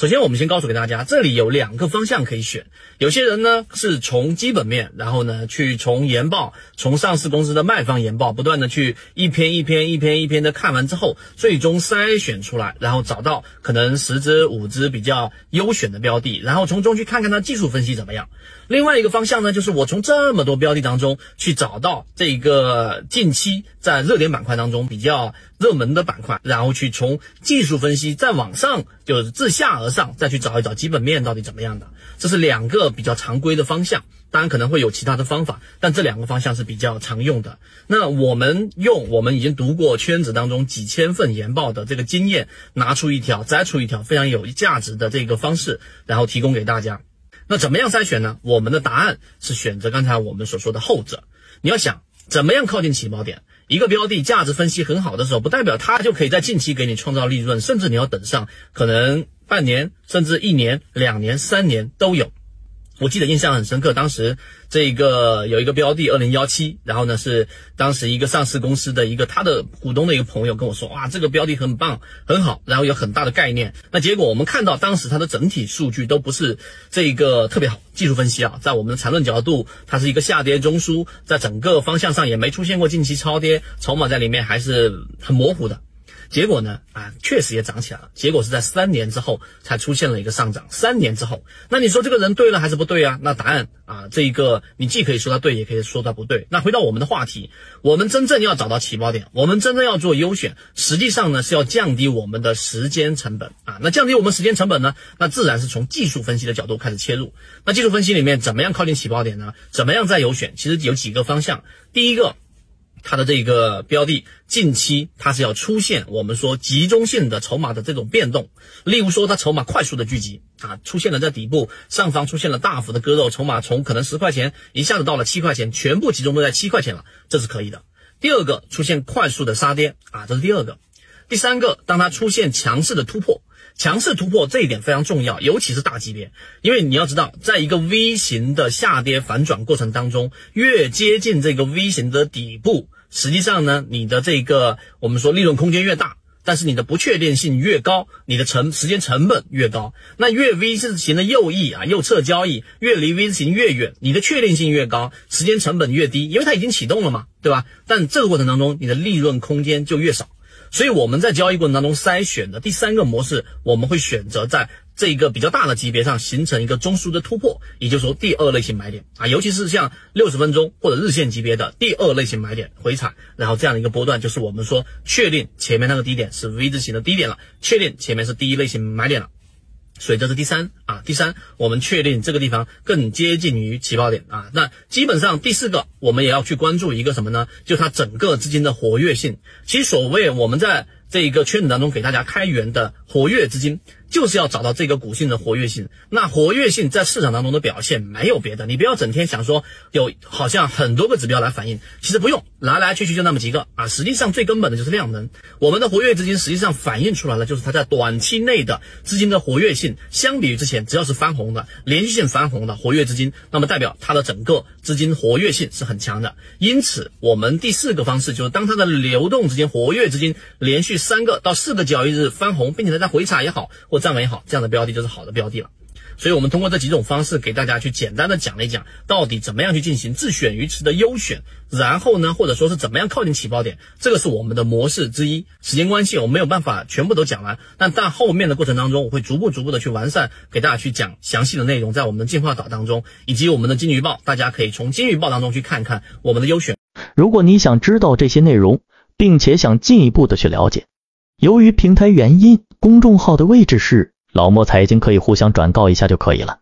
首先，我们先告诉给大家，这里有两个方向可以选。有些人呢是从基本面，然后呢去从研报，从上市公司的卖方研报，不断的去一篇一篇、一篇一篇的看完之后，最终筛选出来，然后找到可能十只、五只比较优选的标的，然后从中去看看它技术分析怎么样。另外一个方向呢，就是我从这么多标的当中去找到这个近期在热点板块当中比较热门的板块，然后去从技术分析再往上，就是自下而上再去找一找基本面到底怎么样的。这是两个比较常规的方向，当然可能会有其他的方法，但这两个方向是比较常用的。那我们用我们已经读过圈子当中几千份研报的这个经验，拿出一条摘出一条非常有价值的这个方式，然后提供给大家。那怎么样筛选呢？我们的答案是选择刚才我们所说的后者。你要想怎么样靠近起爆点，一个标的价值分析很好的时候，不代表它就可以在近期给你创造利润，甚至你要等上可能半年，甚至一年、两年、三年都有。我记得印象很深刻，当时这个有一个标的二零幺七，然后呢是当时一个上市公司的一个他的股东的一个朋友跟我说，哇，这个标的很棒，很好，然后有很大的概念。那结果我们看到当时它的整体数据都不是这个特别好，技术分析啊，在我们的缠论角度，它是一个下跌中枢，在整个方向上也没出现过近期超跌，筹码在里面还是很模糊的。结果呢？啊，确实也涨起来了。结果是在三年之后才出现了一个上涨。三年之后，那你说这个人对了还是不对啊？那答案啊，这一个你既可以说他对，也可以说他不对。那回到我们的话题，我们真正要找到起爆点，我们真正要做优选，实际上呢是要降低我们的时间成本啊。那降低我们时间成本呢，那自然是从技术分析的角度开始切入。那技术分析里面怎么样靠近起爆点呢？怎么样再优选？其实有几个方向。第一个。它的这个标的近期它是要出现我们说集中性的筹码的这种变动，例如说它筹码快速的聚集啊，出现了在底部上方出现了大幅的割肉，筹码从可能十块钱一下子到了七块钱，全部集中都在七块钱了，这是可以的。第二个出现快速的杀跌啊，这是第二个。第三个，当它出现强势的突破。强势突破这一点非常重要，尤其是大级别，因为你要知道，在一个 V 型的下跌反转过程当中，越接近这个 V 型的底部，实际上呢，你的这个我们说利润空间越大，但是你的不确定性越高，你的成时间成本越高。那越 V 字形的右翼啊，右侧交易越离 V 字形越远，你的确定性越高，时间成本越低，因为它已经启动了嘛，对吧？但这个过程当中，你的利润空间就越少。所以我们在交易过程当中筛选的第三个模式，我们会选择在这一个比较大的级别上形成一个中枢的突破，也就是说第二类型买点啊，尤其是像六十分钟或者日线级别的第二类型买点回踩，然后这样的一个波段，就是我们说确定前面那个低点是 V 字形的低点了，确定前面是第一类型买点了。所以这是第三啊，第三，我们确定这个地方更接近于起爆点啊。那基本上第四个，我们也要去关注一个什么呢？就它整个资金的活跃性。其实所谓我们在这一个圈子当中给大家开源的活跃资金。就是要找到这个股性的活跃性，那活跃性在市场当中的表现没有别的，你不要整天想说有好像很多个指标来反映，其实不用，来来去去就那么几个啊，实际上最根本的就是量能。我们的活跃资金实际上反映出来了，就是它在短期内的资金的活跃性，相比于之前，只要是翻红的、连续性翻红的活跃资金，那么代表它的整个资金活跃性是很强的。因此，我们第四个方式就是当它的流动资金、活跃资金连续三个到四个交易日翻红，并且它在回踩也好或站稳也好，这样的标的就是好的标的了。所以，我们通过这几种方式给大家去简单的讲了一讲，到底怎么样去进行自选鱼池的优选，然后呢，或者说是怎么样靠近起爆点，这个是我们的模式之一。时间关系，我没有办法全部都讲完，但在后面的过程当中，我会逐步逐步的去完善，给大家去讲详细的内容，在我们的进化岛当中，以及我们的金鱼报，大家可以从金鱼报当中去看看我们的优选。如果你想知道这些内容，并且想进一步的去了解，由于平台原因，公众号的位置是。老莫财经可以互相转告一下就可以了。